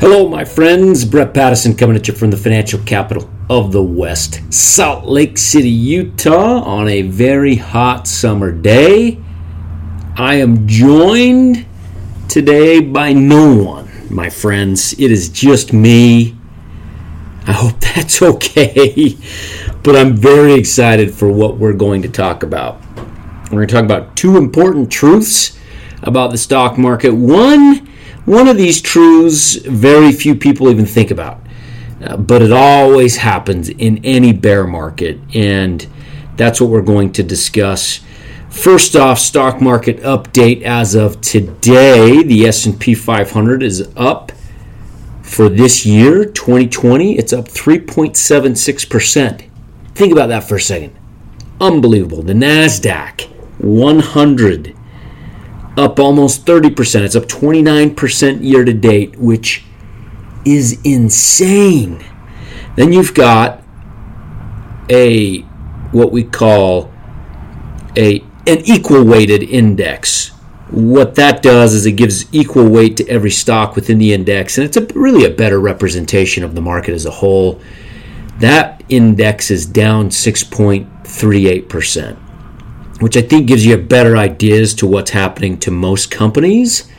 Hello, my friends. Brett Pattison coming at you from the financial capital of the West, Salt Lake City, Utah, on a very hot summer day. I am joined today by no one, my friends. It is just me. I hope that's okay, but I'm very excited for what we're going to talk about. We're going to talk about two important truths about the stock market. One, one of these truths very few people even think about, uh, but it always happens in any bear market, and that's what we're going to discuss. First off, stock market update as of today, the S&P 500 is up for this year, 2020, it's up 3.76%. Think about that for a second. Unbelievable. The Nasdaq 100 up almost 30%. It's up 29% year to date, which is insane. Then you've got a what we call a an equal weighted index. What that does is it gives equal weight to every stock within the index, and it's a, really a better representation of the market as a whole. That index is down 6.38% which I think gives you a better idea as to what's happening to most companies.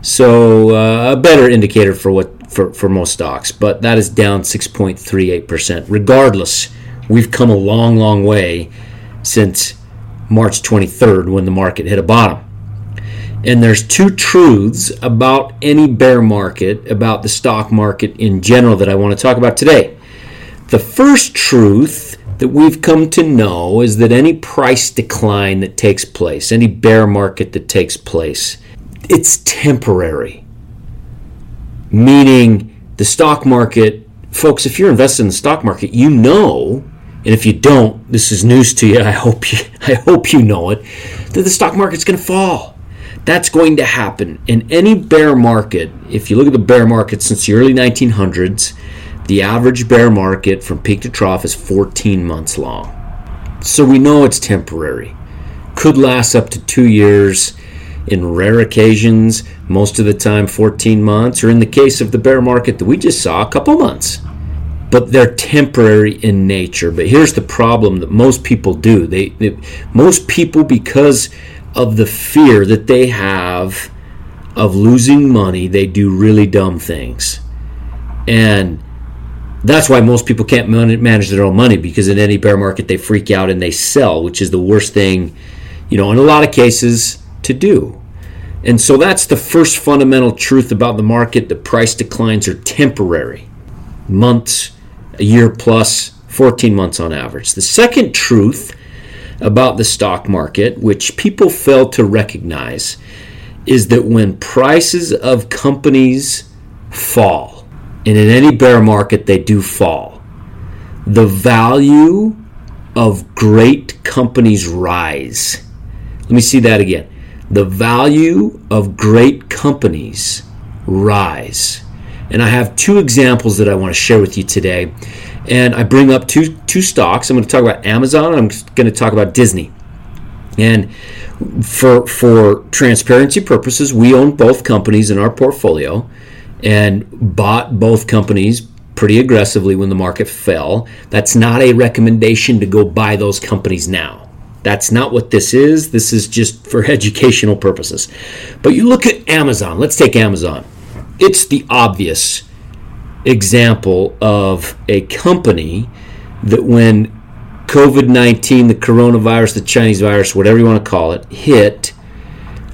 So uh, a better indicator for what for, for most stocks, but that is down 6.38%. Regardless, we've come a long, long way since March 23rd when the market hit a bottom. And there's two truths about any bear market, about the stock market in general, that I want to talk about today. The first truth that we've come to know is that any price decline that takes place, any bear market that takes place, it's temporary. Meaning the stock market, folks, if you're invested in the stock market, you know, and if you don't, this is news to you. I hope you I hope you know it, that the stock market's going to fall. That's going to happen. In any bear market, if you look at the bear market since the early 1900s, the average bear market from peak to trough is 14 months long. So we know it's temporary. Could last up to two years in rare occasions, most of the time 14 months, or in the case of the bear market that we just saw, a couple months. But they're temporary in nature. But here's the problem that most people do. They, they most people because of the fear that they have of losing money, they do really dumb things. And that's why most people can't manage their own money because in any bear market they freak out and they sell, which is the worst thing, you know, in a lot of cases to do. And so that's the first fundamental truth about the market that price declines are temporary. Months, a year plus, 14 months on average. The second truth about the stock market, which people fail to recognize, is that when prices of companies fall, and in any bear market, they do fall. The value of great companies rise. Let me see that again. The value of great companies rise. And I have two examples that I want to share with you today. And I bring up two two stocks. I'm going to talk about Amazon I'm going to talk about Disney. And for for transparency purposes, we own both companies in our portfolio and bought both companies pretty aggressively when the market fell. That's not a recommendation to go buy those companies now. That's not what this is. This is just for educational purposes. But you look at Amazon. Let's take Amazon. It's the obvious example of a company that when COVID 19, the coronavirus, the Chinese virus, whatever you want to call it, hit,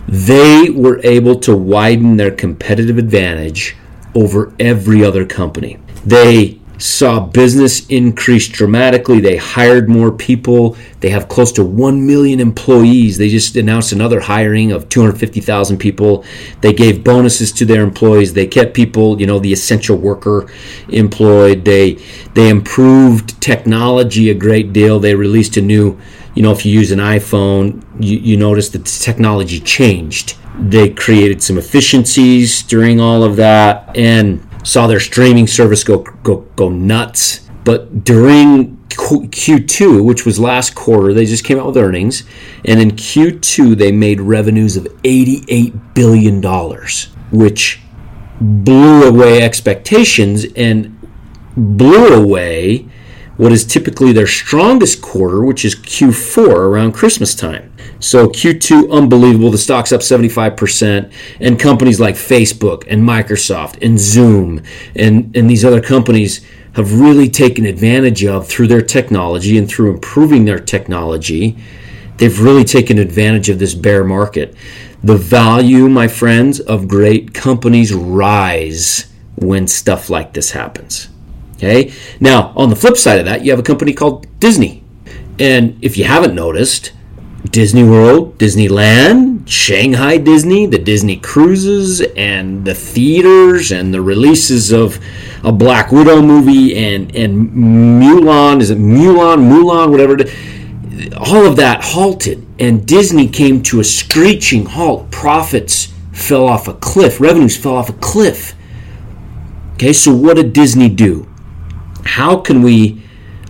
they were able to widen their competitive advantage over every other company. They saw business increase dramatically. They hired more people. They have close to 1 million employees. They just announced another hiring of 250,000 people. They gave bonuses to their employees. They kept people, you know, the essential worker employed. They they improved technology a great deal. They released a new you know, if you use an iPhone, you, you notice that the technology changed. They created some efficiencies during all of that and saw their streaming service go go, go nuts. But during Q2, which was last quarter, they just came out with earnings, and in Q2 they made revenues of 88 billion dollars, which blew away expectations and blew away what is typically their strongest quarter, which is Q4 around Christmas time. So Q2, unbelievable. The stock's up 75%. And companies like Facebook and Microsoft and Zoom and, and these other companies have really taken advantage of through their technology and through improving their technology. They've really taken advantage of this bear market. The value, my friends, of great companies rise when stuff like this happens. Okay? Now, on the flip side of that, you have a company called Disney. And if you haven't noticed, Disney World, Disneyland, Shanghai Disney, the Disney cruises, and the theaters, and the releases of a Black Widow movie, and and Mulan is it Mulan, Mulan, whatever. it is, All of that halted, and Disney came to a screeching halt. Profits fell off a cliff. Revenues fell off a cliff. Okay, so what did Disney do? How can we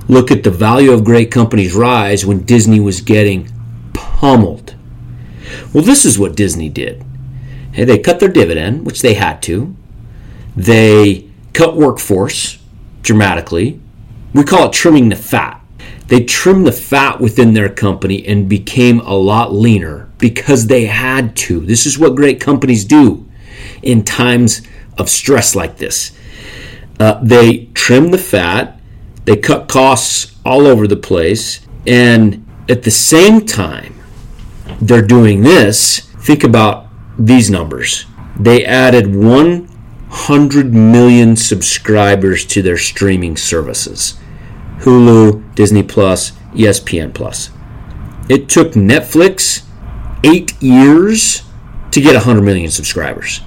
look at the value of great companies rise when Disney was getting pummeled. Well, this is what Disney did. Hey, they cut their dividend, which they had to. They cut workforce dramatically. We call it trimming the fat. They trimmed the fat within their company and became a lot leaner because they had to. This is what great companies do in times of stress like this. Uh, they trim the fat, they cut costs all over the place, and at the same time, they're doing this, think about these numbers. They added 100 million subscribers to their streaming services Hulu, Disney Plus, ESPN Plus. It took Netflix eight years to get 100 million subscribers,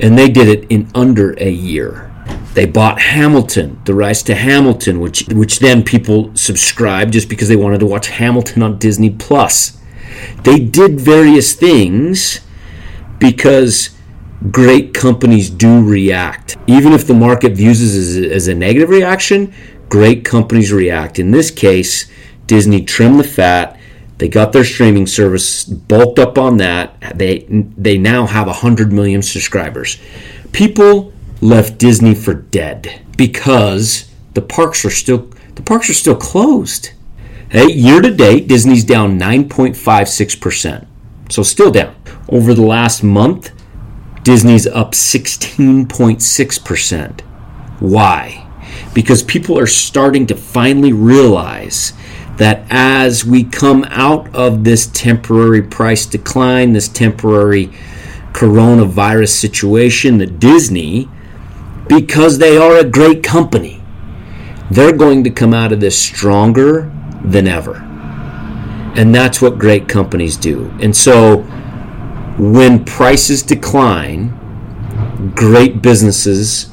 and they did it in under a year. They bought Hamilton, the rights to Hamilton, which which then people subscribed just because they wanted to watch Hamilton on Disney Plus. They did various things because great companies do react. Even if the market views it as as a negative reaction, great companies react. In this case, Disney trimmed the fat. They got their streaming service bulked up on that. They they now have 100 million subscribers. People left Disney for dead because the parks are still the parks are still closed. Hey, year to date, Disney's down 9.56%. So still down. Over the last month, Disney's up 16.6%. Why? Because people are starting to finally realize that as we come out of this temporary price decline, this temporary coronavirus situation, that Disney, because they are a great company, they're going to come out of this stronger than ever. And that's what great companies do. And so when prices decline, great businesses,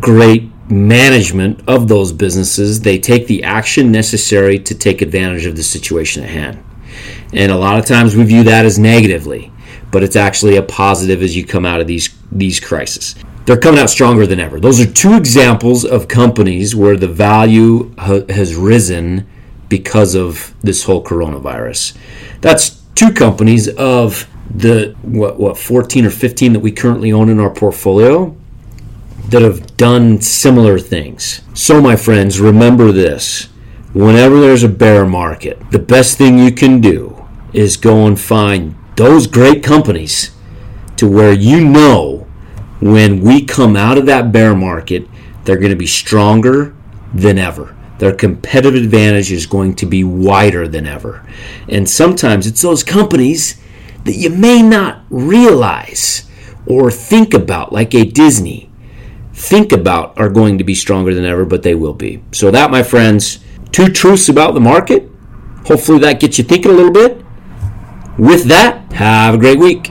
great management of those businesses, they take the action necessary to take advantage of the situation at hand. And a lot of times we view that as negatively, but it's actually a positive as you come out of these these crises they're coming out stronger than ever. Those are two examples of companies where the value ha- has risen because of this whole coronavirus. That's two companies of the what what 14 or 15 that we currently own in our portfolio that have done similar things. So my friends, remember this. Whenever there's a bear market, the best thing you can do is go and find those great companies to where you know when we come out of that bear market, they're going to be stronger than ever. Their competitive advantage is going to be wider than ever. And sometimes it's those companies that you may not realize or think about, like a Disney, think about are going to be stronger than ever, but they will be. So, that, my friends, two truths about the market. Hopefully, that gets you thinking a little bit. With that, have a great week.